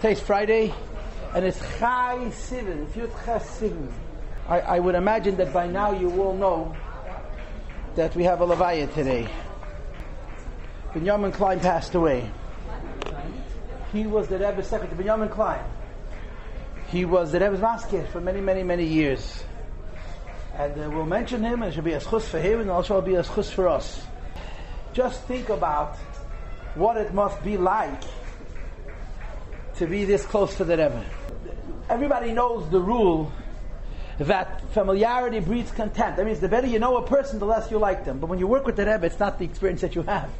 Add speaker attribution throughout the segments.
Speaker 1: Today's Friday, and it's Chai Sivan, Yud Sivan. I, I would imagine that by now you all know that we have a Levaya today. Benjamin Klein passed away. He was the Rebbe's secretary, Benjamin Klein. He was the Rebbe's masker for many, many, many years. And uh, we'll mention him, and it should be a schus for him, and also be a schus for us. Just think about what it must be like to be this close to the Rebbe. Everybody knows the rule that familiarity breeds contempt. That means the better you know a person, the less you like them. But when you work with the Rebbe, it's not the experience that you have.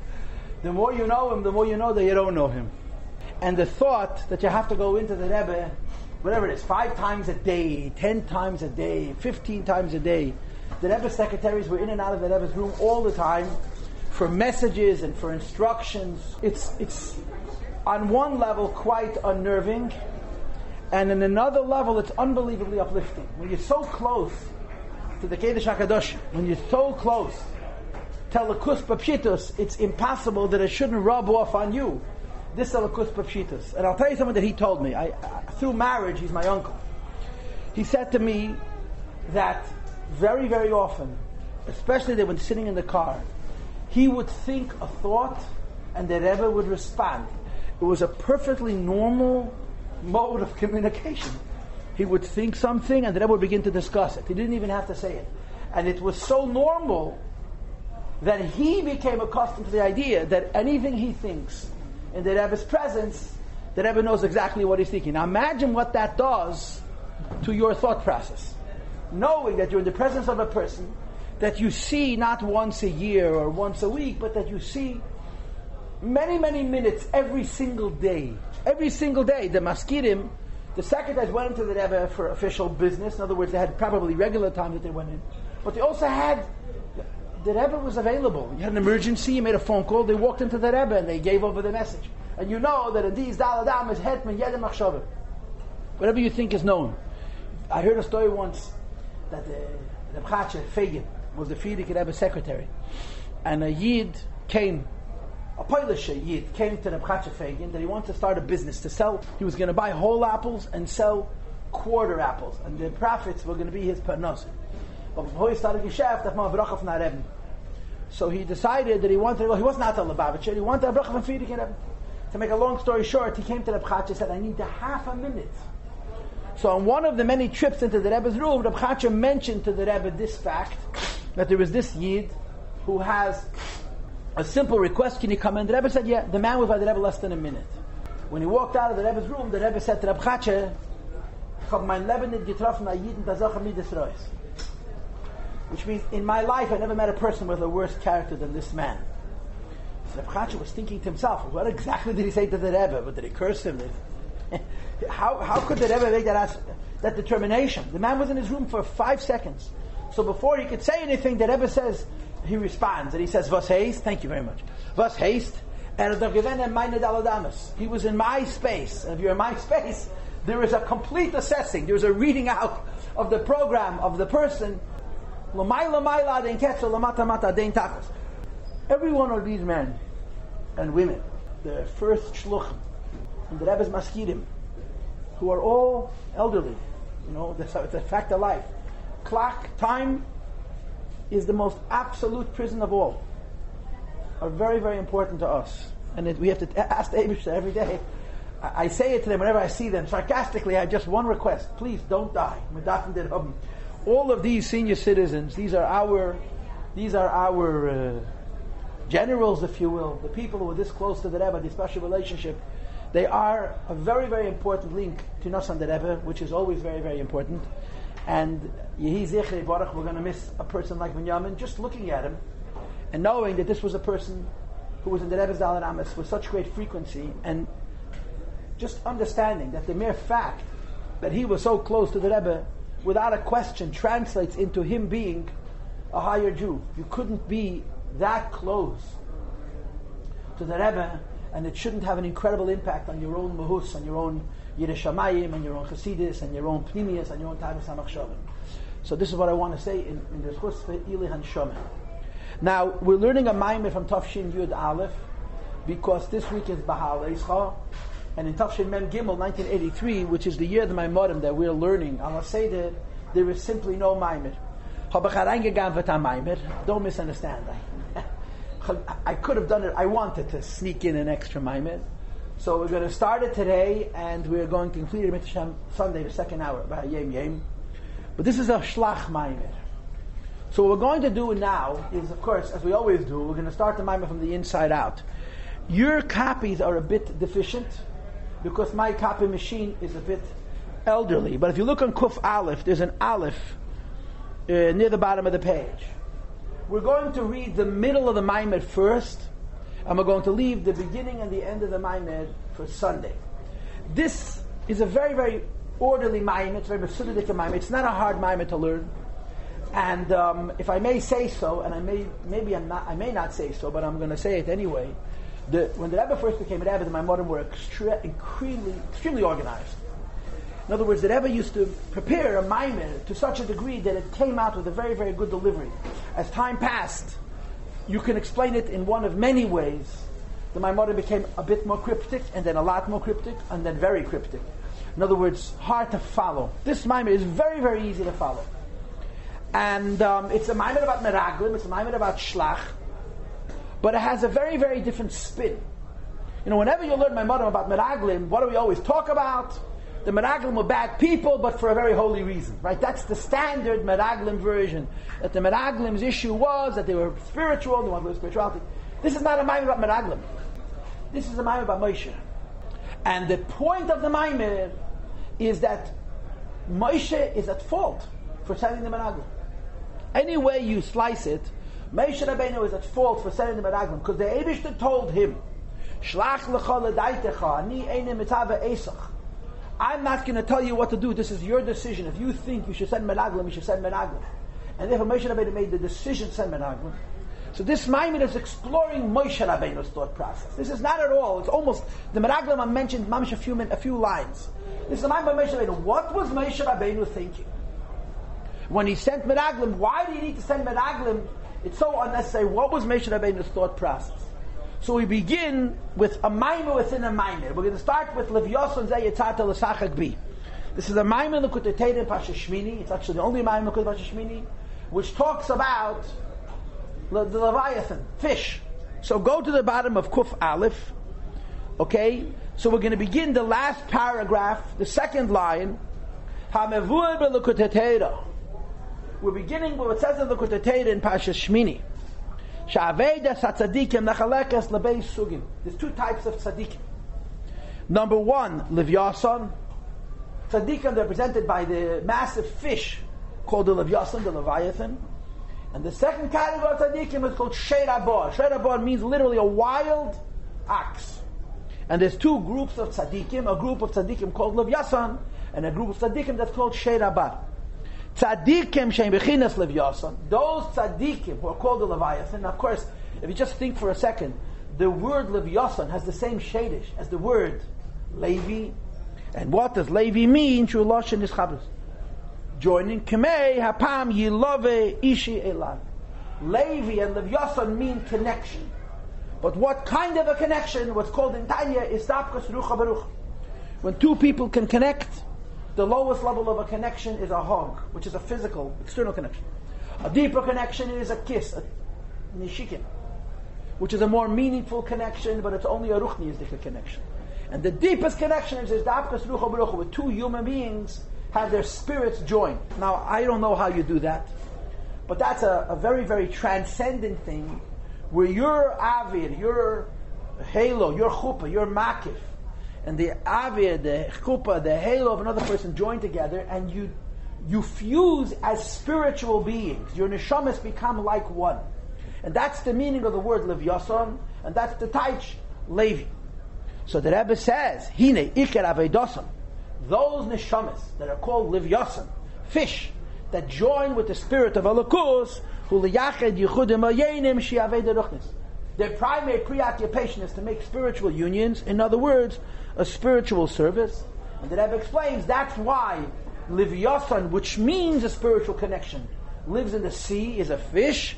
Speaker 1: The more you know him, the more you know that you don't know him. And the thought that you have to go into the Rebbe, whatever it is, five times a day, ten times a day, fifteen times a day. The Rebbe secretaries were in and out of the Rebbe's room all the time for messages and for instructions. It's, it's on one level quite unnerving, and in another level it's unbelievably uplifting. When you're so close to the Kedesh HaKadosh, when you're so close to Lakus Papshitus, it's impossible that it shouldn't rub off on you. This is Lakus Papshitus. And I'll tell you something that he told me. I, I, through marriage, he's my uncle. He said to me that very, very often, especially when sitting in the car, he would think a thought and the Rebbe would respond. It was a perfectly normal mode of communication. He would think something and the Rebbe would begin to discuss it. He didn't even have to say it. And it was so normal that he became accustomed to the idea that anything he thinks in the Rebbe's presence, the Rebbe knows exactly what he's thinking. Now imagine what that does to your thought process. Knowing that you're in the presence of a person that you see not once a year or once a week, but that you see many, many minutes every single day. Every single day, the maskirim, the secretaries went into the Rebbe for official business. In other words, they had probably regular time that they went in. But they also had, the Rebbe was available. You had an emergency, you made a phone call, they walked into the Rebbe and they gave over the message. And you know that in these Daladam is Hetman Yedim Machshavim. Whatever you think is known. I heard a story once that the Rebbe Feigin, was the Frierdiker Rebbe secretary. And a Yid came a Polish Yid came to the Chacha Feigin that he wanted to start a business to sell. He was going to buy whole apples and sell quarter apples, and the profits were going to be his parnos. But before he started Geschäft, that Rebbe. So he decided that he wanted. Well, he was not a Lubavitcher. He wanted a bracha from Frierdiker Rebbe. To make a long story short, he came to the Chacha and said, "I need a half a minute." So on one of the many trips into the Rebbe's room, the Chacha mentioned to the Rebbe this fact that there was this Yid who has a simple request, can you come in? The Rebbe said, yeah. The man was by the Rebbe less than a minute. When he walked out of the Rebbe's room, the Rebbe said to Reb Chache, mein Leben nicht getroffen, a. Which means, in my life, I never met a person with a worse character than this man. So Reb Chache was thinking to himself, what exactly did he say to the Rebbe? But did he curse him? how, how could the Rebbe make that, that determination? The man was in his room for five seconds. So before he could say anything, the Rebbe says, he responds and he says, "Was haste?" Thank you very much. Was haste? Er, and He was in my space, and if you're in my space, there is a complete assessing. There's a reading out of the program of the person. Every one of these men and women, the first shluchim, and the Rebbe's maskidim, who are all elderly, you know, it's a fact of life. Clock, time, is the most absolute prison of all, are very, very important to us. And it, we have to ask the Abishah every day. I, I, say it to them whenever I see them. Sarcastically, I have just one request. Please don't die. All of these senior citizens, these are our, these are our uh, generals, if you will, the people who are this close to the Rebbe, the special relationship. They are a very, very important link to Nas and the Rebbe, which is always very, very important. And Yehi Zichrei Baruch, we're going to miss a person like Binyamin just looking at him and knowing that this was a person who was in the Rebbe's Dalit Amis with such great frequency and just understanding that the mere fact that he was so close to the Rebbe without a question translates into him being a higher Jew. You couldn't be that close to the Rebbe and it shouldn't have an incredible impact on your own mahus, on your own Yerushalayim and your own Chassidus and your own Pnimius and your own Tavis HaMachshavim. So this is what I want to say in, in the Chusve Ili Hanshomen. Now, we're learning a Maimah from Tafshin Yud Aleph because this week is Bahal Eischa And in Tafshin Mem Gimel, 1983, which is the year of the Maimorim that we're learning, I must say that there is simply no Maimer. Don't misunderstand. I could have done it. I wanted to sneak in an extra Maimer. So we're going to start it today, and we're going to complete it Sunday, the second hour, by Yem Yem. But this is a Shlach Maimer. So what we're going to do now is, of course, as we always do, we're going to start the Maimer from the inside out. Your copies are a bit deficient because my copy machine is a bit elderly. But if you look on Kuf Aleph, there's an Aleph uh, near the bottom of the page. We're going to read the middle of the Maimed first, and we're going to leave the beginning and the end of the Maimed for Sunday. This is a very, very orderly Maimed. It's very Masudic Maimed. It's not a hard Maimed to learn. And um, if I may say so, and I may maybe I'm not, I may not say so, but I'm going to say it anyway. The, when the Rebbe first became a Rebbe, the Maimorim were extre- extremely, extremely organized. In other words, the Rebbe used to prepare a Maimir to such a degree that it came out with a very, very good delivery. As time passed, you can explain it in one of many ways. The Maimorim became a bit more cryptic, and then a lot more cryptic, and then very cryptic. In other words, hard to follow. This Maimir is very, very easy to follow. And um, it's a Maimir about Meraglim, it's a Maimir about Shlach, but it has a very, very different spin. You know, whenever you learn mother about Meraglim, what do we always talk about? The Meraglim were bad people, but for a very holy reason, right? That's the standard Meraglim version. That the Meraglim's issue was that they were spiritual, they wanted spirituality. This is not a Maimir about Meraglim. This is a Maimir about Moshe. And the point of the Maimir is that Moshe is at fault for sending the Meraglim. Any way you slice it, Moshe Rabbeinu is at fault for sending the Meraglim because the Eibushter told him, Shlach lecha ledaitecha, ani eine mitave esach. I'm not going to tell you what to do. This is your decision. If you think you should send Meraglim, you should send Meraglim. And therefore Moshe Rabbeinu made the decision send Meraglim. So this Maimon is exploring Moshe Rabbeinu's thought process. This is not at all. It's almost the Meraglim I mentioned mamish a few a few lines. This is the Maimon Moshe Rabbeinu. What was Moshe Rabbeinu thinking when he sent Meraglim? Why did he need to send Meraglim it's so unnecessary. What was Moshe Rabbeinu's thought process? So we begin with a mimer within a mimer. We're going to start with Lev Yoson Zayitzata L'Sachak Bi. This is a mimer L'Kutetei in Pasha Shmini. It's actually the only mimer L'Kut Pasha Shmini, which talks about the Leviathan, fish. So go to the bottom of Kuf Aleph. Okay? So we're going to begin the last paragraph, the second line. We're beginning with what says in the Kutateda in Pasha Shmini. Sha'aveda satzadikim nachalekas lebei sugim. There's two types of tzadikim. Number one, Livyasan. Tzadikim they're represented by the massive fish called the Livyasan, the Leviathan. And the second category of tzaddikim is called Sheirabor. Sheirabor means literally a wild ox. And there's two groups of tzaddikim, a group of tzaddikim called Livyasan, and a group of tzaddikim that's called Sheirabar. Tzadikim levyasan. Those tzadikim who are called the Leviathan. Of course, if you just think for a second, the word Leviathan has the same shadish as the word Levi. And what does Levi mean? True lashon is chabris. Joining Kamei hapam yilove ishi elan. Levi and levyasan mean connection. But what kind of a connection? What's called in Tanya is tapkas rucha baruch. When two people can connect, the lowest level of a connection is a hug, which is a physical, external connection. A deeper connection is a kiss, a nishikin, which is a more meaningful connection, but it's only a ruchniyizdika connection. And the deepest connection is Dabkas Rucha Baruch where two human beings have their spirits joined. Now, I don't know how you do that, but that's a, a very, very transcendent thing where your avid, your halo, your chuppah, your makif, and the avir, the chuppah, the halo of another person join together, and you you fuse as spiritual beings. Your neshamas become like one, and that's the meaning of the word levyason, and that's the taich levi. So the Rebbe says, "Hine iker avedosan." Those neshamas that are called livyason, fish, that join with the spirit of Alakus, who liyached yichudim ayenim shiaved Their primary preoccupation is to make spiritual unions. In other words, a spiritual service. And the Rebbe explains that's why Livyasan, which means a spiritual connection, lives in the sea, is a fish,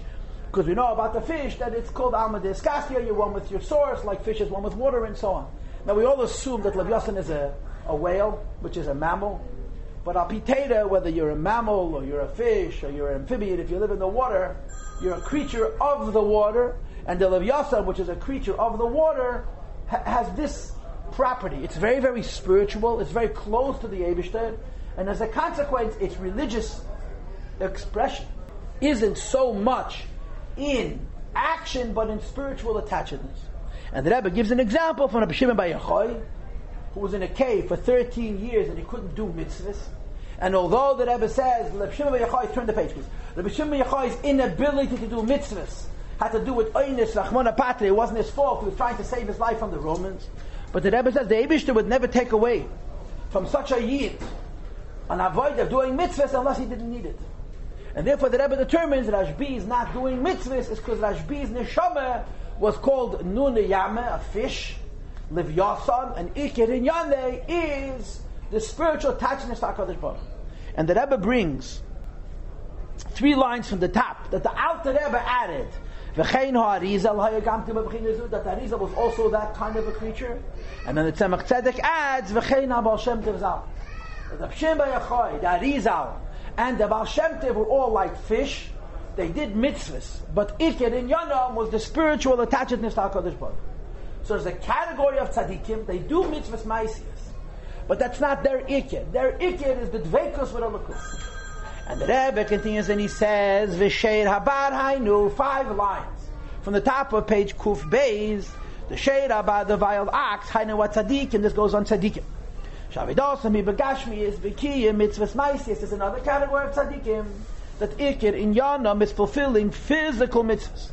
Speaker 1: because we know about the fish that it's called Alma de Escasia, you're one with your source, like fish is one with water, and so on. Now we all assume that Leviathan is a, a whale, which is a mammal. But al piteda, whether you're a mammal or you're a fish or you're an amphibian, if you live in the water, you're a creature of the water. And the Leviathan, which is a creature of the water, ha- has this property. It's very, very spiritual. It's very close to the Eibishter. And as a consequence, its religious expression isn't so much in action, but in spiritual attachedness. And the Rebbe gives an example from Rabbi Shimon Bar Yochai, who was in a cave for 13 years and he couldn't do mitzvahs. And although the Rebbe says, Rabbi Shimon Bar Yochai, turn the page please. Rabbi Shimon Bar Yochai's inability to do mitzvahs had to do with Oynis, Rachmana Patri. It wasn't his fault. He was trying to save his life from the Romans. But the Rebbe says the Abishter would never take away from such a yid an avoid of doing mitzvahs unless he didn't need it. And therefore the Rebbe determines that Rashbi is not doing mitzvahs is because Rashbi's neshama was called Nun Yame, a fish, Livyasan, and Ikir in Yane is the spiritual attachment to HaKadosh Baruch And the Rebbe brings three lines from the top that the Alter Rebbe added V'chein ha'arizal ha'yagam to that the Arizal was also that kind of a creature. And then the Tzemach Tzedek adds V'chein ha'bal Shem Tevzal. The Pshem B'yachoi, the Arizal, and the Baal Shem Tov were all like fish. They did mitzvahs, but Ikir in Yonam was the spiritual attachedness to HaKadosh Baruch. So there's a category of tzaddikim, they do mitzvahs maisias, but that's not their Ikir. Their Ikir is the dveikus with a and the Rebbe continues and he says, V'sheir habar hainu, five lines. From the top of page Kuf Beis, the Sheir habar, the wild ox, hainu wa tzaddik, and this goes on tzaddikim. Shavidosa mi begashmi is b'kiyim, mitzvahs maisias is another category of tzaddikim, that ikir in yanam is fulfilling physical mitzvahs.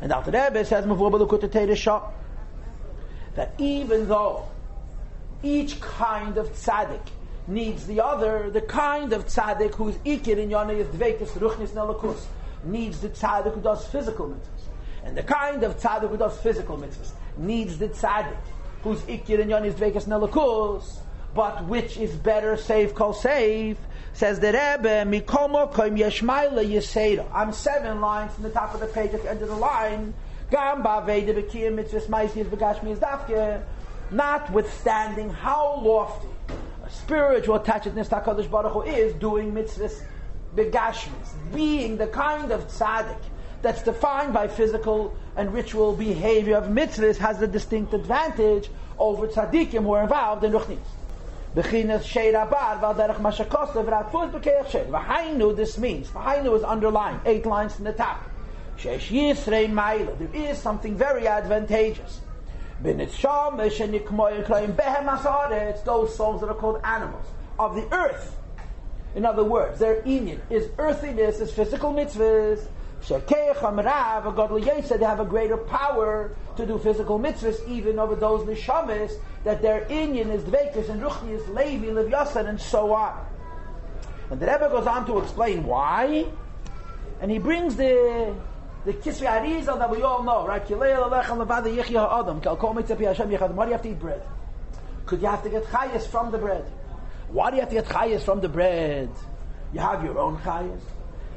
Speaker 1: And Dr. Rebbe says, that even though each kind of tzaddik needs the other, the kind of tzaddik who's ikir in yonah is ruchnis nelakus, needs the tzaddik who does physical mitzvahs. And the kind of tzaddik who does physical mitzvahs needs the tzaddik who's ikir in yonah is nelakus, but which is better, save kol save, says the Rebbe, mikomo koim yeshmaila yisera. I'm seven lines from the top of the page at the end of the line. Gam ba'veda b'kiyim mitzvahs ma'isiyas b'gashmi is dafke. Notwithstanding how lofty spiritual attachedness to HaKadosh Baruch Hu is doing mitzvahs begashmis, being the kind of tzaddik that's defined by physical and ritual behavior of mitzvahs has a distinct advantage over tzaddikim who are involved in ruchnis. Bechinas sheir abar v'alderech mashakosta v'ratfuz b'keach sheir. V'hainu, this means, v'hainu is underlined, eight lines from the top. Shesh yisrei ma'ila, there is something very advantageous those souls that are called animals of the earth. In other words, their inyan is earthiness, is physical mitzvahs. They have a greater power to do physical mitzvahs even over those nishamis that their inyan is dvekas and ruchnius, levi, levyasan, and so on. And the Rebbe goes on to explain why, and he brings the the Kisvei Arizal that we all know, right? Why do you have to eat bread? Could you have to get chayas from the bread? Why do you have to get chayas from the bread? You have your own chayas.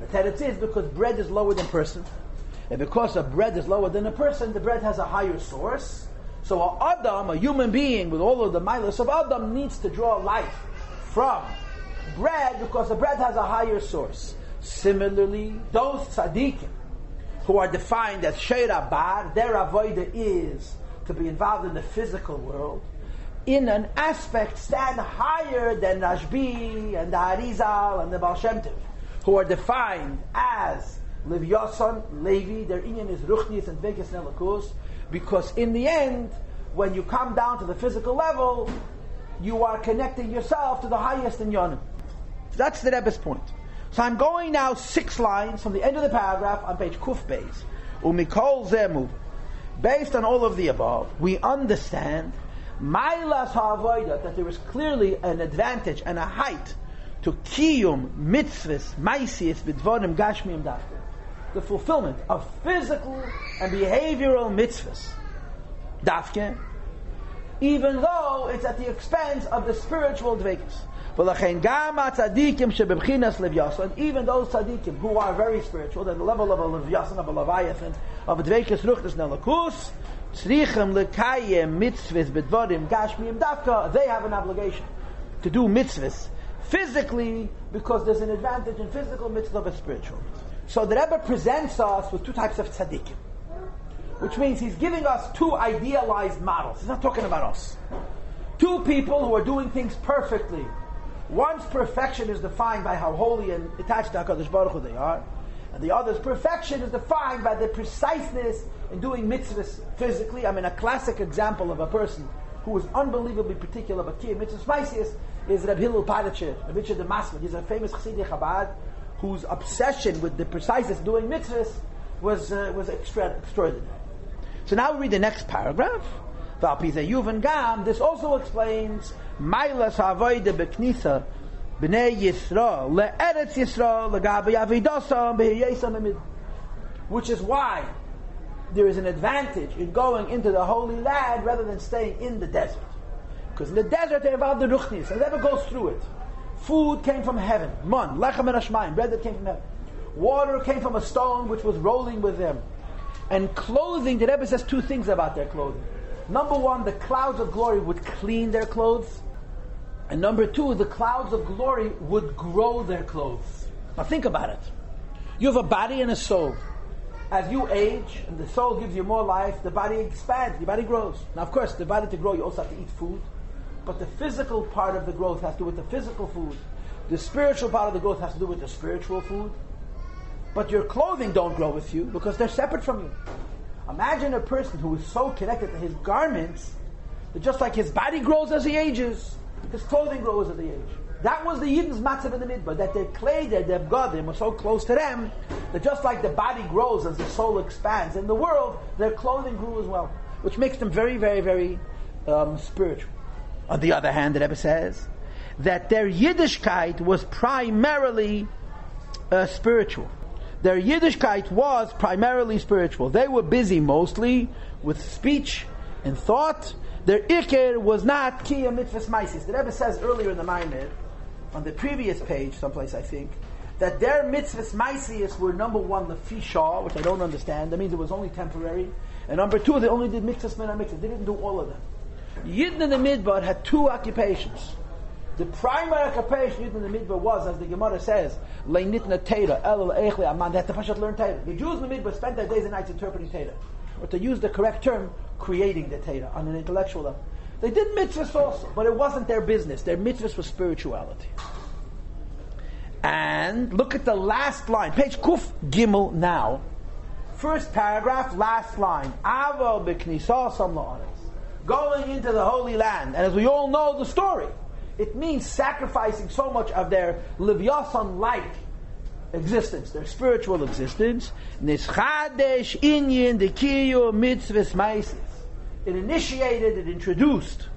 Speaker 1: The teretz is because bread is lower than person. And because a bread is lower than a person, the bread has a higher source. So a Adam, a human being with all of the milas of Adam, needs to draw life from bread because the bread has a higher source. Similarly, those tzaddikim who are defined as Sheira Bar, their avoida is to be involved in the physical world, in an aspect stand higher than Rashbi and the Harizal and the Baal Shem Tov, who are defined as Livyasan, Levi, their Inyan is Ruchnis and Vegas Nelakus, because in the end, when you come down to the physical level, you are connecting yourself to the highest in Yonim. That's the Rebbe's point. So I'm going now six lines from the end of the paragraph on page Kuf Beis. Umikol Zemu. Based on all of the above, we understand Mailas Ha'avoida, that there is clearly an advantage and a height to Kiyum Mitzvahs Maisius Bidvonim Gashmiim Dafka. The fulfillment of physical and behavioral mitzvahs. Dafke, even though it's at the expense of the spiritual dvekas. Even those tzaddikim who are very spiritual, at the level of a Levyasan, of a Leviathan, of a Dvekis Ruchnis Nelakus, tzrichem lekayem mitzvahs bedvarim gashmiyim dafka, they have an obligation to do mitzvahs physically because there's an advantage in physical mitzvah over spiritual. So the Rebbe presents us with two types of tzaddikim, which means he's giving us two idealized models. He's not talking about us. Two people who are doing things perfectly. One's perfection is defined by how holy and attached to HaKadosh Baruch Hu they are, and the other's perfection is defined by the preciseness in doing mitzvahs physically. I mean, a classic example of a person who was unbelievably particular about kiyum mitzvahs is Reb Hillel Paritcher, Reb Richard the Masmud. He's a famous Chassidic Chabad whose obsession with the preciseness doing mitzvahs was, uh, was extra- extraordinary. So now we read the next paragraph. This also explains Mailas Havoide Beknisa B'nei Yisrael Le'eretz Yisrael Le'gabi Avidosam Which is why there is an advantage in going into the Holy Land rather than staying in the desert. Because in the desert they involve the ruchnis, and never goes through it. Food came from heaven, man, lechem and ashmayim, bread that came from heaven. Water came from a stone which was rolling with them. And clothing, the Rebbe says two things about their clothing. Number one, the clouds of glory would clean their clothes. And number two, the clouds of glory would grow their clothes. Now think about it. You have a body and a soul. As you age and the soul gives you more life, the body expands, your body grows. Now, of course, the body to grow, you also have to eat food. But the physical part of the growth has to do with the physical food. The spiritual part of the growth has to do with the spiritual food. But your clothing don't grow with you because they're separate from you. Imagine a person who is so connected to his garments that just like his body grows as he ages, his clothing grows as the ages. That was the Yidden's matzav in the midbar, that their clay, their, their godim was so close to them that just like the body grows as the soul expands in the world, their clothing grew as well, which makes them very, very, very um, spiritual. On the other hand, the Rebbe says that their Yiddishkeit was primarily uh, spiritual. Their Yiddishkeit was primarily spiritual. They were busy mostly with speech and thought. Their ikir was not Kiyah Mitzvahs Maisis. The Rebbe says earlier in the Maimid, on the previous page, someplace I think, that their mitzvahs maisius were number one the fisha, which I don't understand. That means it was only temporary. And number two, they only did mitzvahs men mitzvahs. They didn't do all of them. Yidden in the Midbar had two occupations. The primary occupation Yidden in the Midbar was, as the Gemara says, Leinitna Teda, El Echle Aman. They had to learn Teda. The Jews in the Midbar spent their days and nights interpreting Teda. Or to use the correct term, creating the Teda on an intellectual level. They did mitzvahs also, but it wasn't their business. Their mitzvahs was spirituality. And look at the last line, page Kuf Gimel now. First paragraph, last line. Avo b'knisasam la'aretz going into the Holy Land. And as we all know the story, it means sacrificing so much of their Livyasan-like existence, their spiritual existence. Nischadesh inyan dekiyu mitzvahs. It initiated, it introduced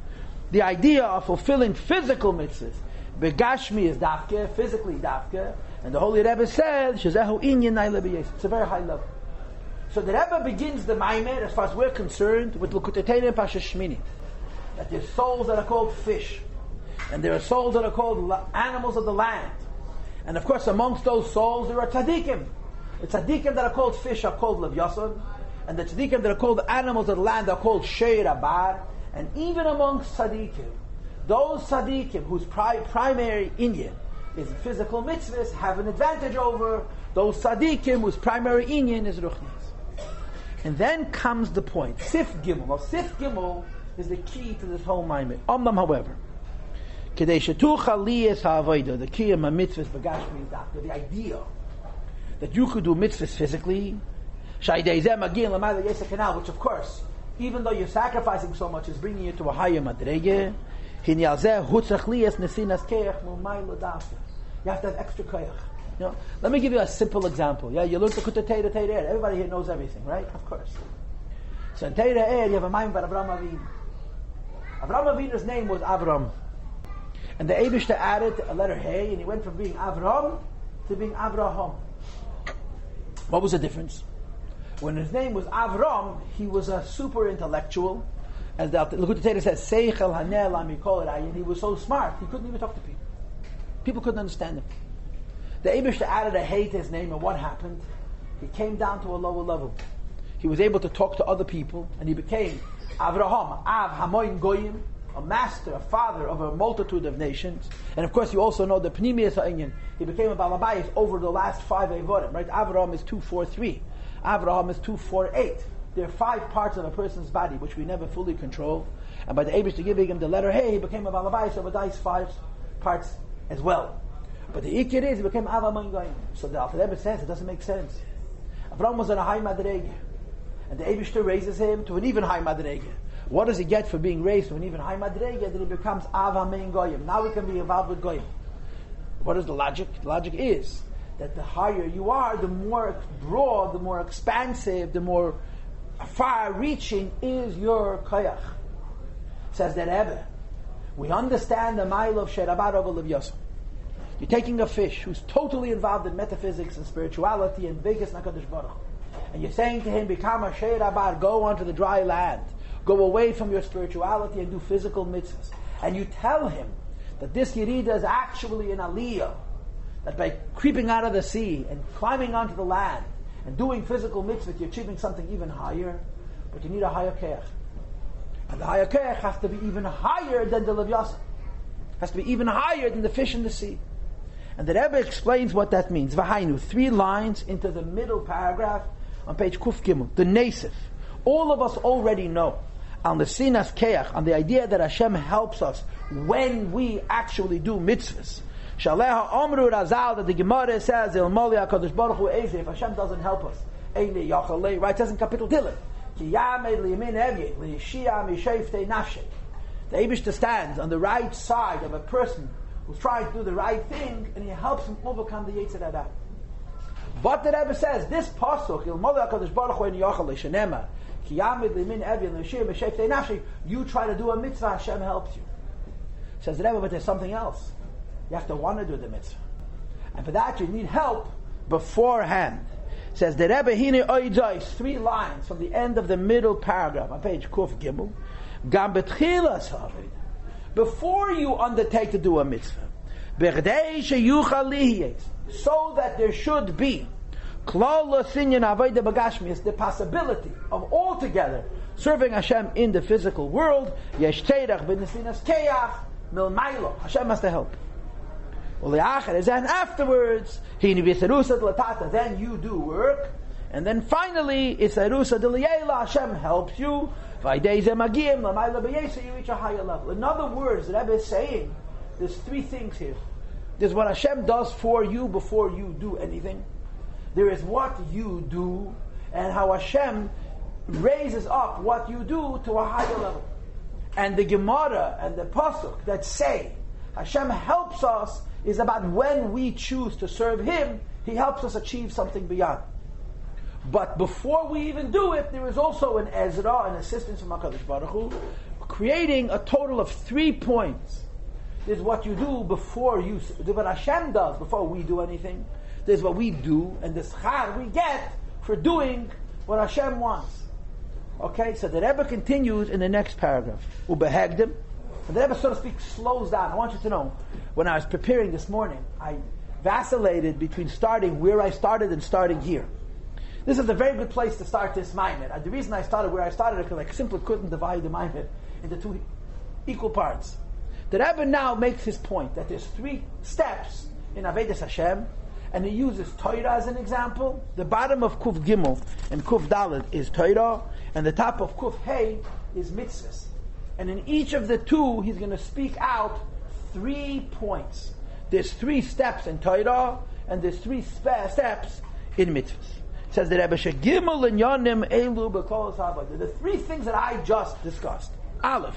Speaker 1: the idea of fulfilling physical mitzvahs. Begashmi is dafke, physically dafke, and the Holy Rebbe said, Shazehu inyan It's a very high level. So the Rebbe begins the Maimer, as far as we're concerned, with Lukutetene Pasha Shmini. That there's souls that are called fish. And there are souls that are called animals of the land. And of course, amongst those souls, there are tzaddikim. The tzaddikim that are called fish are called Levyasan. And the tzaddikim that are called animals of the land are called Sheir Abar. And even amongst tzaddikim, those tzaddikim whose pri- primary Indian is physical mitzvahs have an advantage over those tzaddikim whose primary Indian is ruchni. And then comes the point. Sif Gimel. Now, Sif Gimel is the key to this whole Maimon. Omnam, however, the key of mitzvahs bagashmi the idea that you could do mitzvahs physically, which of course, even though you're sacrificing so much, is bringing you to a higher madrege. You have to have extra koyach. You know, let me give you a simple example. Yeah, you at the Teira Teira Everybody here knows everything, right? Of course. So in Teira you have a mind about Avram Avinu. Avram Avinu's name was Avram. And the Abishta added a letter Hey, and he went from being Avram to being Avraham. What was the difference? When his name was Avram, he was a super intellectual. As the Torah says, Seichel Hanel Amikol and he was so smart, he couldn't even talk to people. People couldn't understand him. The Abish added a hey to his name, and what happened? He came down to a lower level. he was able to talk to other people, and he became Avraham, Av Hamoin Goyim, a master, a father of a multitude of nations. And of course, you also know the Pnimius Ha'inyan. He became a Balabayas over the last five Evorim, right? Avraham is 243. Avraham is 248. There are five parts of a person's body which we never fully control. And by the Abish to giving him the letter Hey, he became a Balabayas over these five parts as well. But the Ikir is, he became Avaman Goyim. So the Rebbe says it doesn't make sense. Avraham was in a high Madrege. And the Abishter raises him to an even high Madrege. What does he get for being raised to an even high Madrege? That he becomes Avaman Goyim. Now we can be involved with Goyim. What is the logic? The logic is that the higher you are, the more broad, the more expansive, the more far-reaching is your koyach. Says that Rebbe. We understand the mile of Sherabarov of Yosef. You're taking a fish who's totally involved in metaphysics and spirituality and biggest Nakadosh Baruch. And you're saying to him, become a Sherabar, go onto the dry land. Go away from your spirituality and do physical mitzvahs. And you tell him that this Yerida is actually an aliyah. That by creeping out of the sea and climbing onto the land and doing physical mitzvahs, you're achieving something even higher. But you need a higher keach. And the higher keach has to be even higher than the Leviathan. Has to be even higher than the fish in the sea. And the Rebbe explains what that means. Vahainu, three lines into the middle paragraph on page Kuf Gimel, the Nesif. All of us already know on the Sinas Keach, on the idea that Hashem helps us when we actually do mitzvahs. Shaleha Omru Razal, that the Gemara says, Il Moli HaKadosh Baruch Hu if Hashem doesn't help us. Eini Yachalei, right, says in Kapitel Dilin, Ki Yamed Liyamin Evye, Liyishia Mishaftei Nafshe. The Abishta stands on the right side of a person who's trying to do the right thing, and he helps him overcome the Yetzirah. But the Rebbe says, this pasuk, Il Moli HaKadosh Baruch Hu Yachalei, Shenema, You try to do a mitzvah, Hashem helps you. Says the Rebbe, but there's something else. You have to want to do the mitzvah. And for that, you need help beforehand. Says the Rebbe Hine Oidois, three lines from the end of the middle paragraph on page Kuf Gimel. Gam Before you undertake to do a mitzvah, so that there should be the possibility of altogether serving Hashem in the physical world. Hashem has to help. And afterwards, then you do work. And then finally, it's Arusa Diliyela, Hashem helps you. You reach a higher level. In other words, the Rebbe is saying, there's three things here. There's what Hashem does for you before you do anything. There is what you do, and how Hashem raises up what you do to a higher level. And the Gemara and the Pasuk that say Hashem helps us is about when we choose to serve Him, He helps us achieve something beyond. But before we even do it, there is also an Ezra, an assistance from HaKadosh Baruch Hu, creating a total of three points. There's what you do before you, what Hashem does before we do anything. There's what we do, and the schar we get for doing what Hashem wants. Okay, so the Rebbe continues in the next paragraph. Ubehegdim, and the Rebbe, so to speak, slows down. I want you to know, when I was preparing this morning, I vacillated between starting where I started and starting here. This is a very good place to start this Maimed. The reason I started where I started is because I simply couldn't divide the Maimed into two equal parts. The Rebbe now makes his point that there's three steps in Avedis Hashem, and he uses Torah as an example. The bottom of Kuf Gimel and Kuf Dalet is Torah, and the top of Kuf Hey is mitzvahs. And in each of the two, he's going to speak out three points. There's three steps in Torah, and there's three steps in mitzvahs. It says that Rebbe Gimel and Yonim Elu B'Kol The three things that I just discussed. Aleph.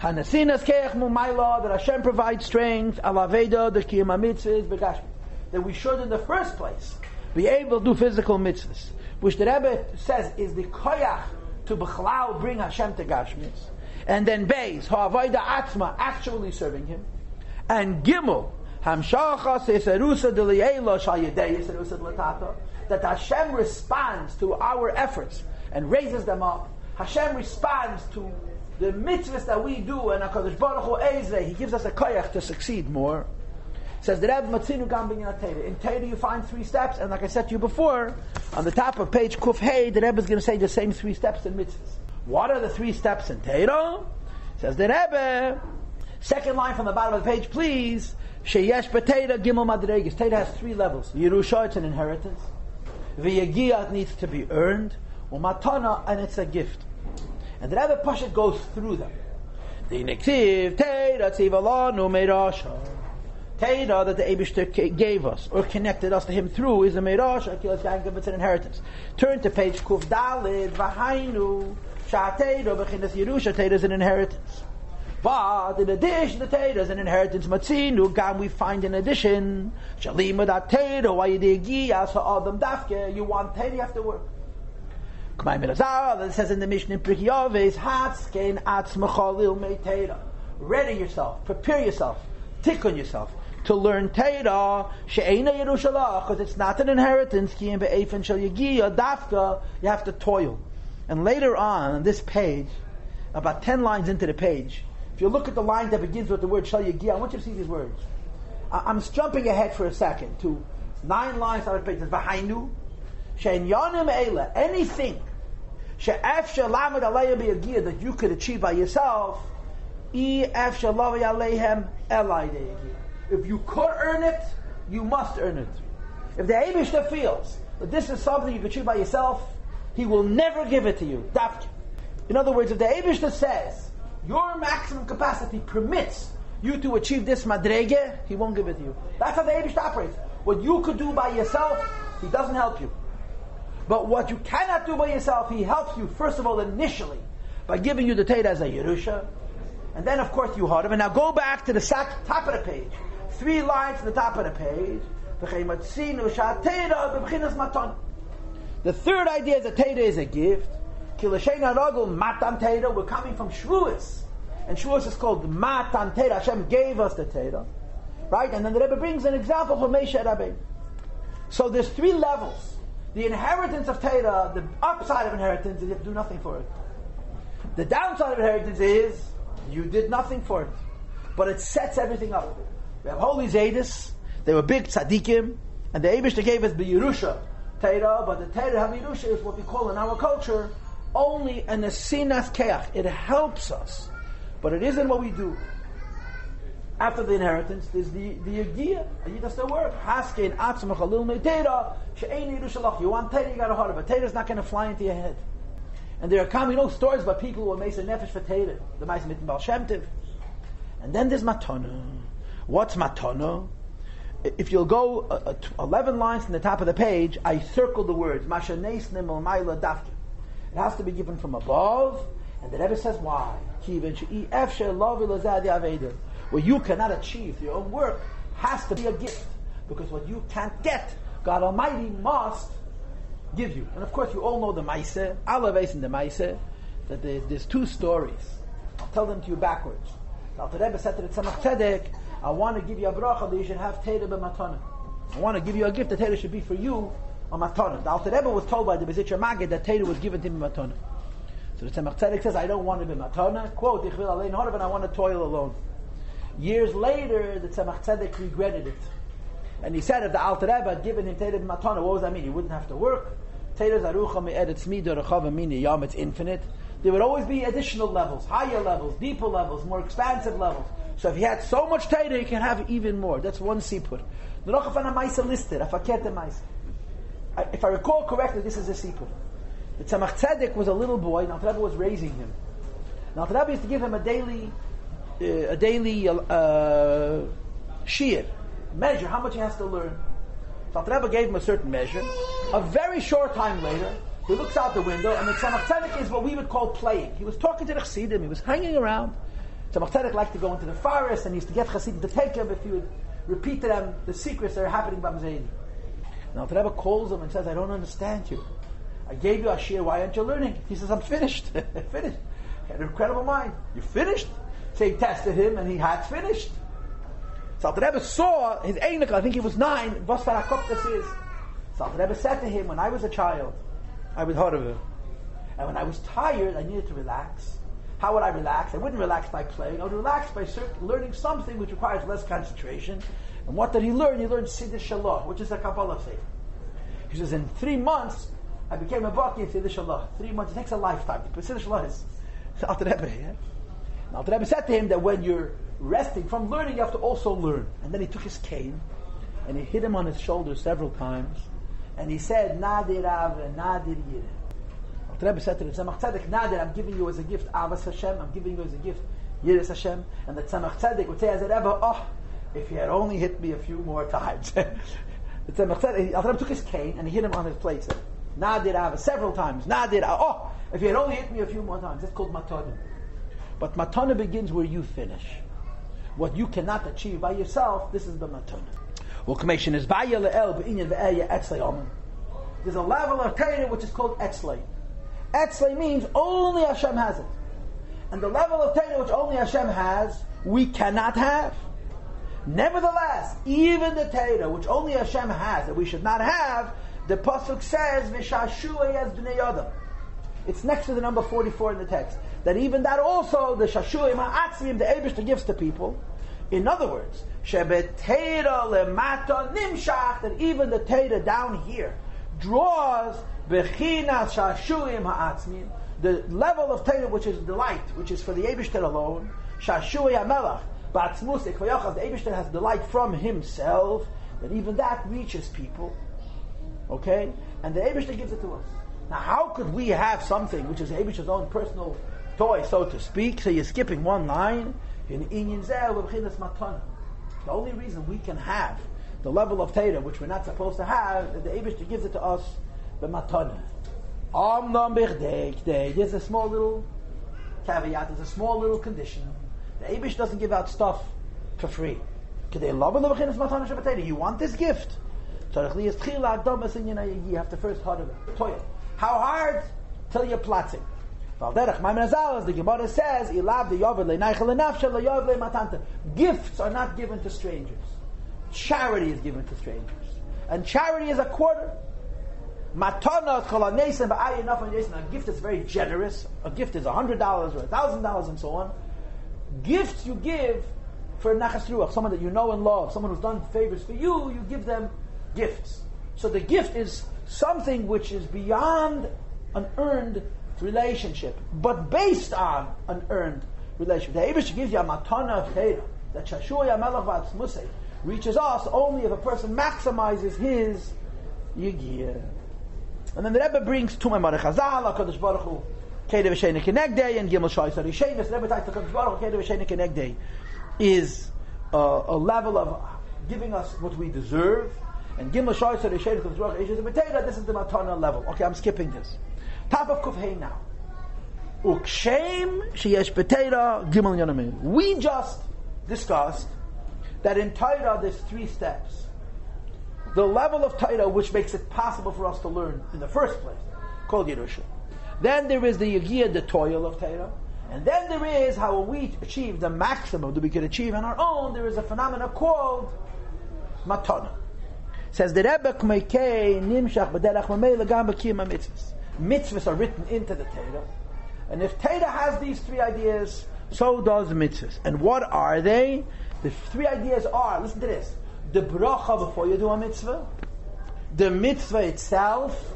Speaker 1: Hanasinas Keach Mumayla, that Hashem provides strength, Alaveda, the Kiyama mitzvahs, Begashmi. That we should in the first place be able to do physical mitzvahs, which the Rebbe says is the koyach to Bechlau bring Hashem to Gashmis and then Beis, Ha'avoida Atzma, actually serving him, and Gimel, Hamshacha Seserusa Deliela Shayedei Seserusa Latata, that Hashem responds to our efforts and raises them up. Hashem responds to the mitzvahs that we do, and HaKadosh Baruch Hu Ezre, He gives us a koyach to succeed more. Says the Rebbe Matzinu Gam Binyan. In Teda you find three steps, and like I said to you before, on the top of page Kuf Hey, the Rebbe is going to say the same three steps in mitzvahs. What are the three steps in Teda? Says the Rebbe. Second line from the bottom of the page, please. Sheyesh B'Teda Gimel Madregas. Teda has three levels. Yerusha, it's an inheritance. V'Yagia, it needs to be earned. Umatana, and it's a gift. And the Rebbe Pashat goes through them. The Niktiv, Teda Tzivalanu Meirasha. Teda that the Abishter gave us or connected us to him through is a Meirasha, it's an inheritance. Turn to page Kuf Dalid, Vahainu, Shateda, Bechinas Yerusha, Teda is an inheritance. But in addition to Teda is an inheritance Matzinu, Gam we find in addition, Shalima that Teda, why you Adam Dafke, you want Teda, you have to work. K'may Mirazar, that says in the mission in Priki Yoves, Hatzkein Atzmachalil Meiteda. Ready yourself, prepare yourself, tickle yourself to learn Teda, She'ena Yerushalah, because it's not an inheritance, Ki Be'efen Shal Yegiya, Dafka, you have to toil. And later on, on this page, about 10 lines into the page, if you look at the line that begins with the word Shal Yegiya, I want you to see these words. I- am jumping ahead for a second to nine lines on the page. V'hainu, she'en yonim eila, anything, she'ef she'lamed alayah be'yegiya, that you could achieve by yourself, e ef she'lav aleihem elai de'yegiya. If you could earn it, you must earn it. If the Abishta feels that this is something you can achieve by yourself, he will never give it to you. In other words, if the Abishta says your maximum capacity permits you to achieve this madrege, he won't give it to you. That's how the Abishta operates. What you could do by yourself, he doesn't help you. But what you cannot do by yourself, he helps you, first of all, initially, by giving you the Teda as a Yerusha. And then, of course, you heard him. And now go back to the top of the page three lines at the top of the page. The third idea is that Teda is a gift. We're coming from Shavuos. And Shavuos is called Matan Teda. Hashem gave us the Teda. Right? And then the Rebbe brings an example from Moshe Rabbeinu. So there's three levels. The inheritance of Teda, the upside of inheritance is you do nothing for it. The downside of inheritance is you did nothing for it. But it sets everything up. We have holy Zaydis, they were big tzaddikim, and the Abish they gave us the Yerusha Teira, but the of Yerusha is what we call in our culture only an asinas keach. It helps us, but it isn't what we do. After the inheritance, there's the the yagiyah. Yagiyah the work. Haskein atzmach alil me'teira she'ein Yerushalach. You want Teira, you got a heart of it. Teira's not going to fly into your head. And there are coming, you know, stories about people who are a nefesh for Teira. The Ma'asim Mitten Baal Shem And then there's Matana. What's matana? If you'll go uh, uh, 11 lines from the top of the page, I circle the words, Mashanes Nimal Dafka. It has to be given from above, and the Rebbe says why. What you cannot achieve through your own work has to be a gift. Because what you can't get, God Almighty must give you. And of course, you all know the Maise, Alaves and the Maise, that there's, there's, two stories. I'll tell them to you backwards. The Rebbe said to the Tzemach I want to give you a bracha that you should have Teda b'matana. I want to give you a gift that Teda should be for you a matana. The Alter Rebbe was told by the Mezritcher Magid that Teda was given to him matana. So the Tzemach Tzedek says, I don't want to be matana. Quote, Ich will allein horav, and I want to toil alone. Years later, the Tzemach Tzedek regretted it. And he said if the Alter Rebbe had given him Teda b'matana, what does that mean? He wouldn't have to work. Teda zarucha me'edet smida rechav mini yom, it's infinite. There would always be additional levels, higher levels, deeper levels, more expansive levels. So if he had so much Torah, he can have even more. That's one sipur. The listed, If I recall correctly, this is a sipur. The Tzemach Tzedek was a little boy, and Rebbe was raising him. Now Rebbe used to give him a daily, uh, a daily uh, measure how much he has to learn. So Rebbe gave him a certain measure. A very short time later, he looks out the window, and the Tzemach Tzedek is what we would call playing. He was talking to the Chassidim, he was hanging around. So Tzedek liked to go into the forest and he used to get Hasidim to take him if he would repeat to them the secrets that are happening by Mzaini. Now the Rebbe calls him and says, I don't understand you. I gave you a shir, why aren't you learning? He says, I'm finished. finished. An incredible mind. You finished? So he tested him and he had finished. So the Rebbe saw his Einik, I think he was nine, this is. So the Rebbe said to him, when I was a child, I was him, And when I was tired, I needed to relax. How would I relax? I wouldn't relax by playing. I would relax by learning something which requires less concentration. And what did he learn? He learned Siddur Shalah, which is a Kabbalah sefer. He says, in three months, I became a Baki in Siddur Shalah. Three months, it takes a lifetime. But Siddur Shalah is Alter Rebbe. Yeah? Alter Rebbe said to him that when you're resting from learning, you have to also learn. And then he took his cane and he hit him on his shoulder several times. And he said, Nadir Av, Nadir Yireh. Rebbe said to the Tzemach Tzedek, Nadir, I'm giving you as a gift Avas Hashem, I'm giving you as a gift Yiris Hashem. And the Tzemach Tzedek would say as a Rebbe, oh, if he had only hit me a few more times. the Tzemach Tzedek, Rebbe took his cane and he hit him on his. Said, Nadir Avas, several times. Nadir oh, if he had only hit me a few more times. That's called Matana. But Matana begins where you finish. What you cannot achieve by yourself, this is the Matana. Well, commission is There's a level of Torah which is called Etzlay. Etzle means only Hashem has it. And the level of Torah which only Hashem has, we cannot have. Nevertheless, even the Torah which only Hashem has, that we should not have, the Pasuk says, V'shashuah as. It's next to the number 44 in the text. That even that also, the Shashuah Ma'atzim, the Abish gives to people. In other words, Shebetera lemata nimshach, that even the Torah down here draws Shashuim Ha'atzmin, the level of Torah which is delight, which is for the Abishter alone, Shashui HaMelach, Batzmusik, the Abishter has delight from himself, that even that reaches people. Okay? And the Abishter gives it to us. Now, how could we have something which is Abishter's own personal toy, so to speak? So you're skipping one line. In. The only reason we can have the level of Torah which we're not supposed to have, the Abishter gives it to us b'matana. Amnam b'chdei There's a small little caveat. There's a small little condition. The Abish doesn't give out stuff for free. You want this gift? You have to first hard it. Toil. How hard? Till you're plotting. The Gemara says, Gifts are not given to strangers. Charity is given to strangers. And charity is a quarter. Matana a gift is very generous. A gift is $100 or $1,000 and so on. Gifts you give for nachas ruach, someone that you know and love, someone who's done favors for you, you give them gifts. So the gift is something which is beyond an earned relationship, but based on an earned relationship. The Abish gives you a matana of Torah, that Shashuya Melech reaches us only if a person maximizes his yigiyah. And then the Rebbe brings to my Mare Chazal, HaKadosh Baruch Hu, Kede V'Sheine Kenegdei, and Gimel Shoy Sari Shenis, the Rebbe takes HaKadosh Baruch Hu, Kede V'Sheine Kenegdei, is uh, a level of giving us what we deserve, and Gimel Shoy Sari Shenis, HaKadosh Baruch Hu, this is the Matana level. Okay, I'm skipping this. Top of Kuf Hey now. Ukshem Sheyesh B'Teira Gimel Yonamin. We just discussed that in Torah there's three steps the level of Torah which makes it possible for us to learn in the first place, called Yerusha. Then there is the Yagiyah, the toil of Torah. And then there is how we achieve the maximum that we can achieve on our own, there is a phenomenon called Matana. says the Rebbe Kmeikei Nimshach B'derach Mamei Legam B'kiyam Mitzvahs. Mitzvahs are written into the Torah. And if Torah has these three ideas, so does mitzvahs. And what are they? The three ideas are, listen to this the bracha before you do a mitzvah, the mitzvah itself,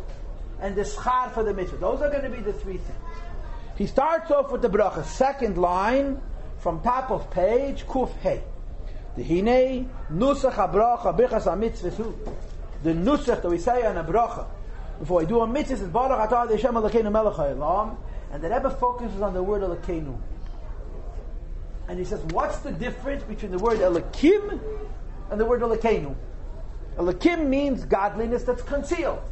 Speaker 1: and the schar for the mitzvah. Those are going to be the three things. He starts off with the bracha, second line from top of page, kuf hey. The hine nusach habracha birchas mitzvah The nusach that we say on a bracha before we do a mitzvah is baruch atah Hashem Elokeinu melech and the Rebbe focuses on the word Elokeinu. And he says, what's the difference between the word Elokim and the word Elokeinu. Elokim means godliness that's concealed.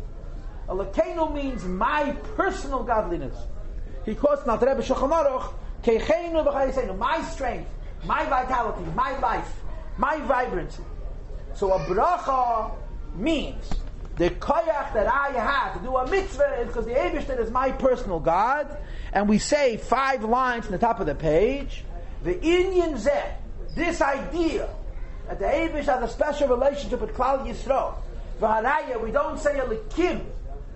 Speaker 1: Elokeinu means my personal godliness. He quotes not Rebbe Shulchan Aruch, my strength, my vitality, my life, my vibrancy. So a bracha means the koyach that I have to do a mitzvah is because the Abishter is my personal God, and we say five lines in the top of the page. The Inyan Zeh, this idea that the Abish has a special relationship with Klal Yisrael. V'haraya, we don't say Elikim,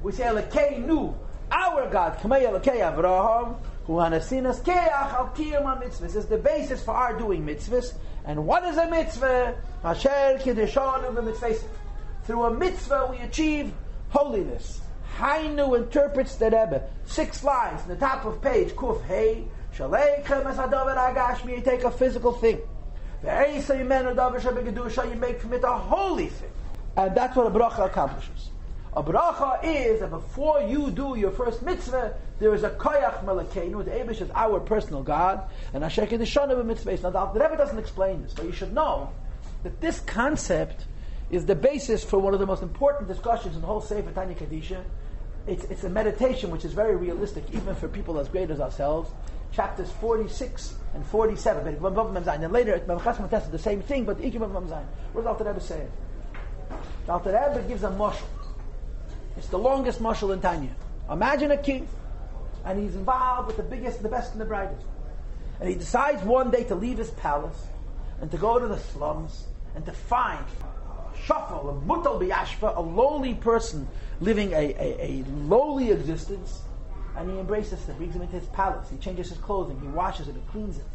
Speaker 1: we say Elikeinu, our God, Kamei Elikei Avraham, Huhanasinas keach al kiyam mitzvahs is the basis for our doing mitzvahs. And what is a mitzvah? Asher kiddishanu b'mitzvahs. Through a mitzvah we achieve holiness. Hainu interprets the Rebbe. Six lines in the top of page. Kuf hey. Shalechem es hadavar agashmi. You take a physical thing. You make from it a holy thing. And that's what a bracha accomplishes. A bracha is that before you do your first mitzvah, there is a koyach melekenu. The Abish is our personal God, and Asher Kedishonu mitzvah. Now the Rebbe doesn't explain this, but you should know that this concept is the basis for one of the most important discussions in the whole Sefer Tanya Kadisha. It's, it's a meditation which is very realistic, even for people as great as ourselves. Chapters 46 and 47. And later, Memchas tested the same thing, but Ikim What does Alter Rebbe say? Alter Rebbe gives a mushal. It's the longest mushal in Tanya. Imagine a king, and he's involved with the biggest, the best, and the brightest. And he decides one day to leave his palace and to go to the slums and to find a shuffle, a mutal biyashpa, a lowly person living a, a, a lowly existence, and he embraces him, brings him into his palace. He changes his clothing, he washes him, he cleans him,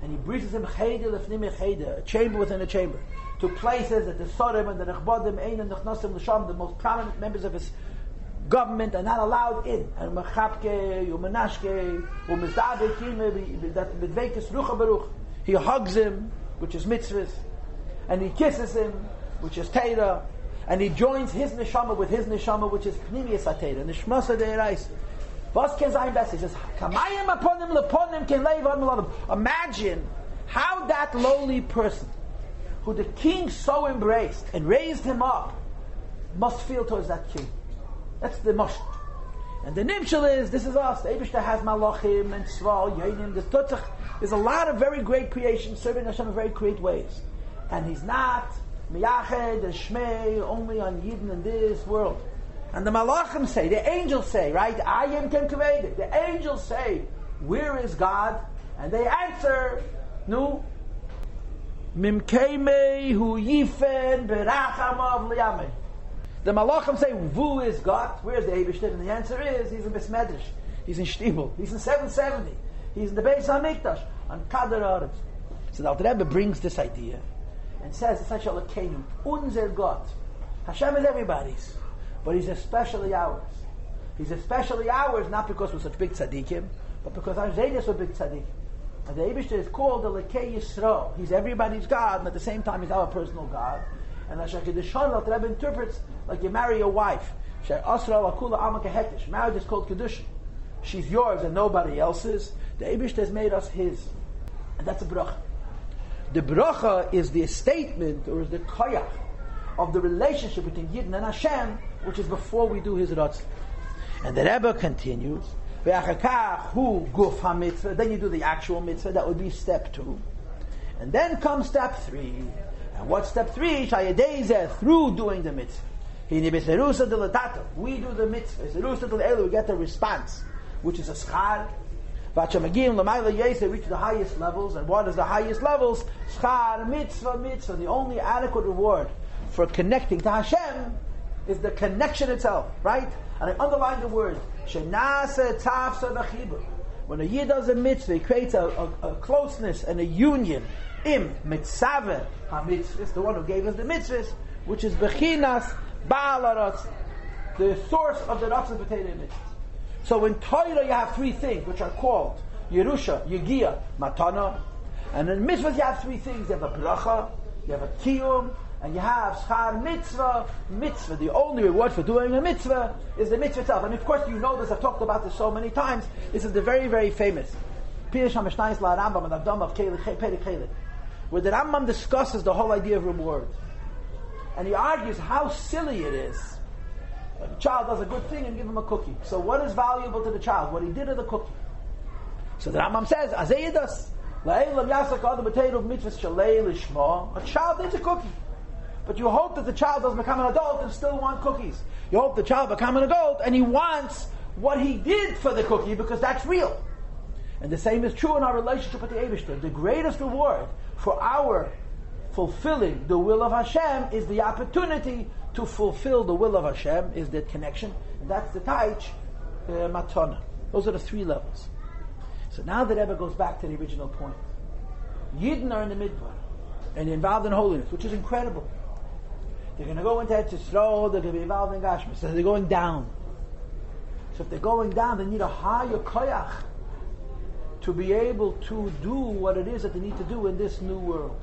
Speaker 1: and he brings him a chamber within a chamber to places that the Sorim and the Nechbodim, Ein and Nechnosim L'Sham, the most prominent members of his government are not allowed in. And Mechapke, Umenashke, Umezdave, that Bedvekis Rucha Baruch. He hugs him, which is mitzvahs, and he kisses him, which is Teira, and he joins his neshama with his neshama, which is Pnimius HaTeira, Nishmasa De'erais. Can sein besser? He says, Kamayim upon him, leponim, ken leiv Imagine how that lowly person who the king so embraced and raised him up, must feel towards that king. That's the mush. And the nimshal is, this is us. Abishta has malachim and sval, yainim, the tutzach. There's a lot of very great creations serving Hashem in very great ways. And he's not miyached and shmei only on Yidden in this world. And the malachim say, the angels say, right? I am created. The angels say, where is God? And they answer, no, Mimkeme hu yifen berachamav liyame. The malachim say, who is God. Where's the Ebershter? And the answer is, he's in Besmedrish. He's in Shtibel. He's in 770. He's in the Beis HaMikdash. On Kader Aretz. So the Alter Rebbe brings this idea and says, it's such a. Unser Gott. Hashem is everybody's. But he's especially ours. He's especially ours not because we're such big tzaddikim, but because our Zaydas were big tzaddikim. And the Abishter is called the Lekei Yisrael. He's everybody's God, and at the same time he's our personal God. And the Shakidishon, the Rebbe interprets like you marry a wife. Marriage is called Kedushin. She's yours and nobody else's. The Abishter has made us his. And that's a bracha. The bracha is the statement, or is the koyach, of the relationship between Yidden and Hashem, which is before we do his ratzah. And the Rebbe continues, then you do the actual mitzvah, that would be step two. And then comes step three. And what's step three? Through doing the mitzvah. We do the mitzvah. We get the response, which is a schar. They reach the highest levels. And what is the highest levels? Schar, mitzvah, mitzvah. The only adequate reward for connecting to Hashem is the connection itself, right? And I underline the word Shenase tafsa. When a yid does a mitzvah, he creates a, a, a closeness and a union. Im mitzvah ha-mitzvah, the one who gave us the mitzvahs, which is bechinas ba'alaratz, the source of the ratzah potato mitzvahs. So in Torah you have three things, which are called Yerusha, Yegia, Matana. And in mitzvahs you have three things. You have a bracha, you have a kiyum, and you have schar mitzvah, mitzvah. The only reward for doing a mitzvah is the mitzvah itself. And of course, you know this. I've talked about this so many times. This is the very, very famous Pirush Hamishnayis La Rambam and Avdam of Perik where the Rambam discusses the whole idea of reward, and he argues how silly it is. A child does a good thing and give him a cookie. So what is valuable to the child? What he did or the cookie? So the Rambam says, Azeyidas, a child needs a cookie. But you hope that the child doesn't become an adult and still want cookies. You hope the child become an adult and he wants what he did for the cookie because that's real. And the same is true in our relationship with the Abishter. The greatest reward for our fulfilling the will of Hashem is the opportunity to fulfill the will of Hashem, is that connection. And that's the taich uh, matana. Those are the three levels. So now the Rebbe goes back to the original point. Yidden are in the midbar and involved in holiness, which is incredible. They're going to go into Eretz Yisrael, they're going to be involved in Gashmis. So they're going down. So if they're going down, they need a higher koyach to be able to do what it is that they need to do in this new world.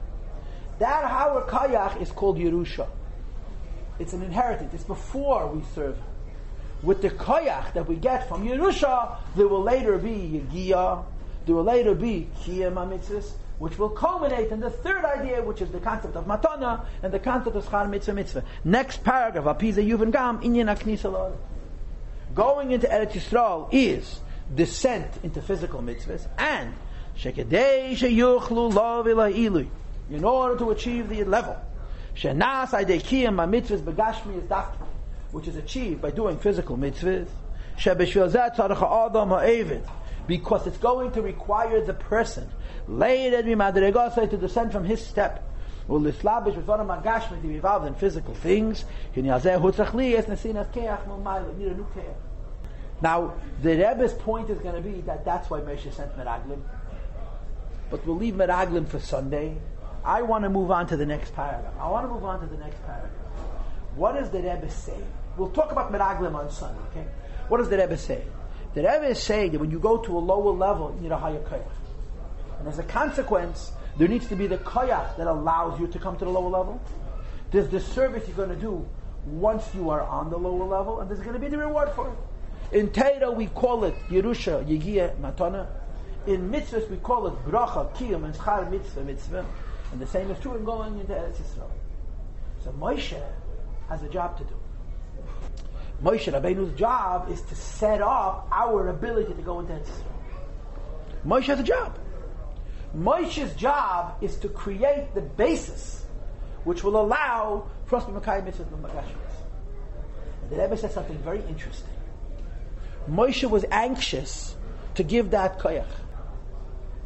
Speaker 1: That higher koyach is called Yerusha. It's an inheritance. It's before we serve. With the koyach that we get from Yerusha, there will later be Yegiya, there will later be Kiyam which will culminate in the third idea, which is the concept of matana and the concept of schar mitzvah mitzvah. Next paragraph, apiza yuvan gam inyan Going into Eretz Yisrael is descent into physical mitzvahs and shekedei sheyuchlu lav ilu in order to achieve the level shenas aidekiyam mitzvahs begashmi is dafki which is achieved by doing physical mitzvahs. Adam because it's going to require the person Leired mi madregosai to descend from his step. Ul islabish with one magashmi to be involved in physical things. Kin yazeh keach need a new care. Now, the Rebbe's point is going to be that that's why Moshe sent Meraglim. But we'll leave Meraglim for Sunday. I want to move on to the next paragraph. I want to move on to the next paragraph. What does the Rebbe say? We'll talk about Meraglim on Sunday, okay? What does the Rebbe say? The Rebbe is saying that when you go to a lower level, you need a higher koyach. And as a consequence, there needs to be the koyach that allows you to come to the lower level. There's the service you're going to do once you are on the lower level, and there's going to be the reward for it. In Torah, we call it Yerusha, Yegia, Matana. In mitzvahs, we call it Bracha, Kiyum, and Schar Mitzvah, Mitzvah. And the same is true in going into Eretz Yisrael. So Moshe has a job to do. Moshe Rabbeinu's job is to set up our ability to go into Eretz Yisrael. Moshe has a job. Moshe's job is to create the basis which will allow for us to Makai Mitzvah and the Rebbe says something very interesting. Moshe was anxious to give that koyach.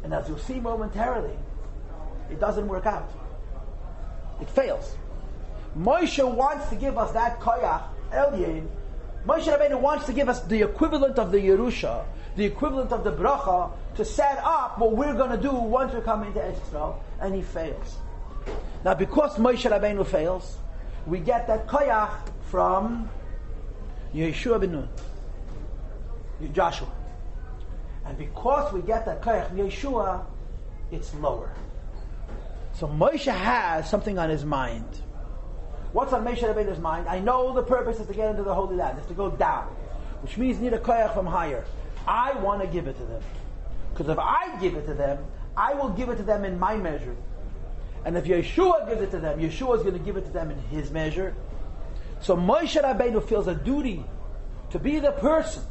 Speaker 1: And as you'll see momentarily, it doesn't work out. It fails. Moshe wants to give us that koyach, Elyon, Moshe Rabbeinu wants to give us the equivalent of the Yerusha, the equivalent of the bracha, to set up what we're going to do once we come into Israel, and he fails. Now, because Moshe Rabbeinu fails, we get that koyach from Yeshua ben Nun, Joshua. And because we get that koyach from Yeshua, it's lower. So Moshe has something on his mind. What's on Moshe Rabbeinu's mind? I know the purpose is to get into the Holy Land, is to go down, which means need a koyach from higher. I want to give it to them. Because if I give it to them, I will give it to them in my measure. And if Yeshua gives it to them, Yeshua is going to give it to them in his measure. So Moshe Rabbeinu feels a duty to be the person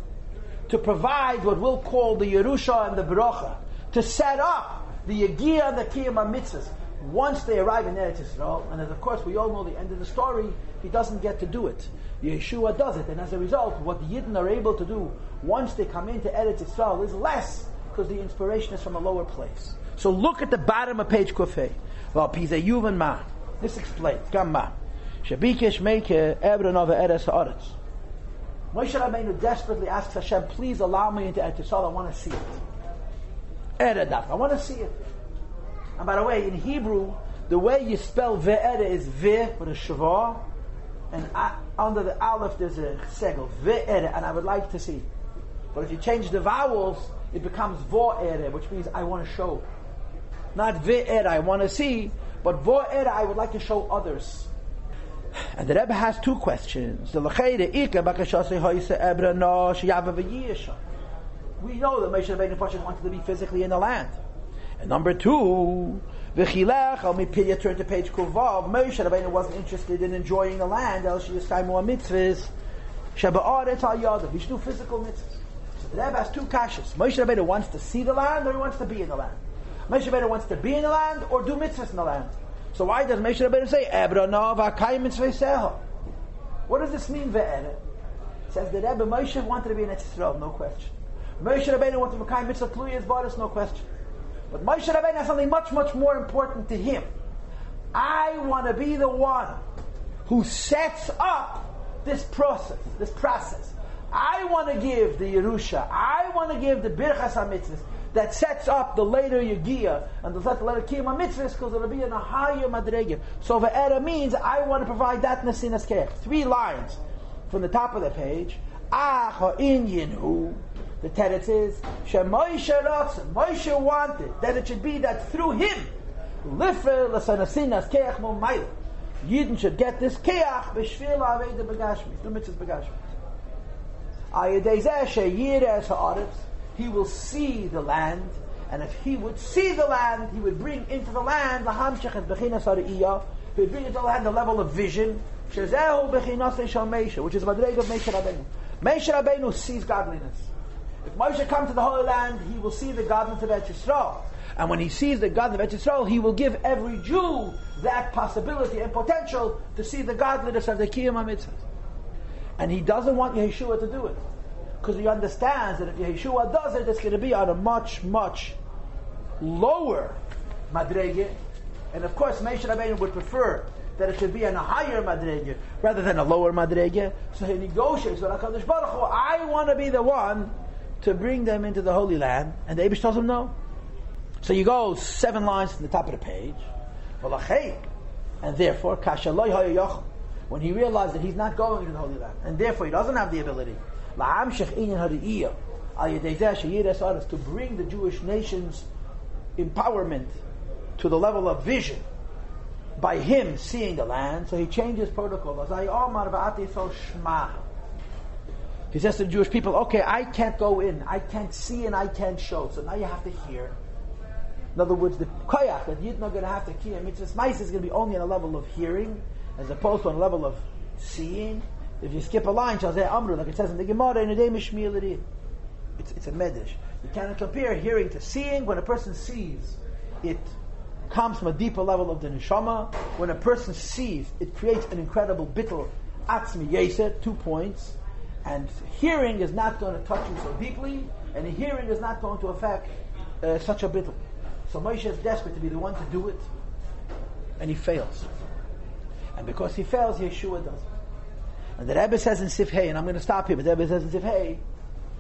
Speaker 1: to provide what we'll call the Yerusha and the Barocha, to set up the Yagiyah and the Kiyam mitzvahs, once they arrive in Eretz Yisrael, and as of course we all know the end of the story, he doesn't get to do it. Yeshua does it, and as a result, what the Yidden are able to do once they come into Eretz Yisrael is less because the inspiration is from a lower place. So look at the bottom of page Kufay. Well, Pisa Yuvan Ma. This explains. Gamma. Shabikesh Meike Ebranova Eretz Haaretz. Moshe Rabbeinu desperately asks Hashem, please allow me into Eretz Yisrael. I want to see it. Eredaf. I want to see it. And by the way, in Hebrew, the way you spell ve'ere is ve with a shavah, and under the aleph there's a segel ve'ere, and I would like to see. But if you change the vowels, it becomes vo'ere, which means I want to show. Not ve'ere, I want to see, but vo'ere, I would like to show others. And the Rebbe has two questions. We know that Moshe Rabbeinu wanted to be physically in the land. And number two, V'chilech, I'll turn to page Kuvav, Moshe Rabbeinu wasn't interested in enjoying the land, just more mitzvahs. Shaba'aret al yadav, he should do physical mitzvahs. So the Rebbe has two kashas. Moshe Rabbeinu wants to see the land or he wants to be in the land. Moshe Rabbeinu wants to be in the land or do mitzvahs in the land. So why does Moshe Rabbeinu say, Ebra no v'akayim mitzvah What does this mean, ve'ere? Says the Rebbe, Moshe wanted to be in Israel, no question. Moshe Rabbeinu wanted to be mitzvah tluyas baris, no question. But Moshe Rabbeinu has something much, much more important to him. I want to be the one who sets up this process, this process. I want to give the Yerusha, I want to give the Birchas HaMitzvahs that sets up the later Yagia and the later Kiyama mitzvahs because it'll be in a higher Madrega. So the Ve'era means I want to provide that Nasinas Keach. Three lines from the top of the page. Ah Yinu. The teretz is Shemoshe Ratzon. Moshe wanted that it should be that through him, Lifer Keach. Yidden should get this Keach B'Shvil Aveda Begashmi. The mitzvahs Begashmi. He will see the land, and if he would see the land, he would bring into the land the hamshech and hariyah. He would bring into the land the level of vision, shezehu bechinas shal Meisha, which is madreg of Meisha Rabbeinu. Meisha Rabbeinu sees godliness. If Moshe comes to the Holy Land, he will see the godliness of Eretz Yisrael. And when he sees the godliness of Eretz Yisrael, he will give every Jew that possibility and potential to see the godliness of the Kiyam HaMitzvah. And he doesn't want Yeshua to do it. Because he understands that if Yeshua does it, it's going to be on a much, much lower madrege. And of course, Moshe Rabbeinu would prefer that it should be on a higher madrege rather than a lower madrege. So he negotiates with HaKadosh Baruch Hu, I want to be the one to bring them into the Holy Land. And the Abish tells him no. So you go seven lines from the top of the page. And therefore, when he realized that he's not going to the Holy Land, and therefore he doesn't have the ability to bring the Jewish nation's empowerment to the level of vision by him seeing the land. So he changes protocol. He says to the Jewish people, okay, I can't go in, I can't see and I can't show, so now you have to hear. In other words, the koyach that you're not going to have to kiyam mitzvahs mice is going to be only on a level of hearing, as opposed to on a level of seeing. If you skip a line, shall say amru, like it says in the Gemara, in a day mishmil it's, it's a medish. You cannot compare hearing to seeing. When a person sees, it comes from a deeper level of the neshama. When a person sees, it creates an incredible bittul atzmi yeser, two points. And hearing is not going to touch you so deeply, and hearing is not going to affect uh, such a bittul. So Moshe is desperate to be the one to do it, and he fails. And because he fails, Yeshua does. And the Rebbe says in Sifhei, and I'm going to stop here, but the Rebbe says in Sif Hey,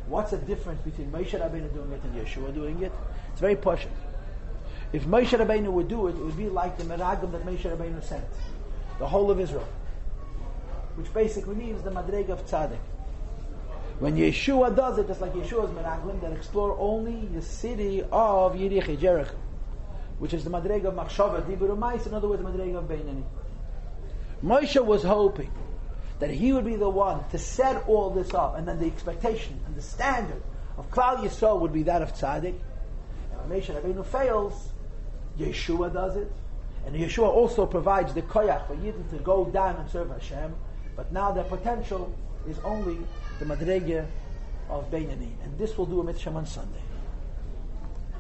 Speaker 1: what's the difference between Moshe Rabbeinu doing it and Yeshua doing it? It's very posh. If Moshe Rabbeinu would do it, it would be like the Meraglim that Moshe Rabbeinu sent, the whole of Israel, which basically means the Madreg of Tzaddik. When Yeshua does it, it's like Yeshua's Meraglim that explore only the city of Yericho, Jericho, which is the Madreg of Machshava, Dibur in other words, the Madreg of Beinani. Moshe was hoping that he would be the one to set all this up, and then the expectation and the standard of Klal Yisrael would be that of Tzaddik. And when Moshe Rabbeinu fails, Yeshua does it, and Yeshua also provides the koyach for Yidden to go down and serve Hashem. But now their potential is only the madrege of Beinani, and this will do a mitzvah on Sunday.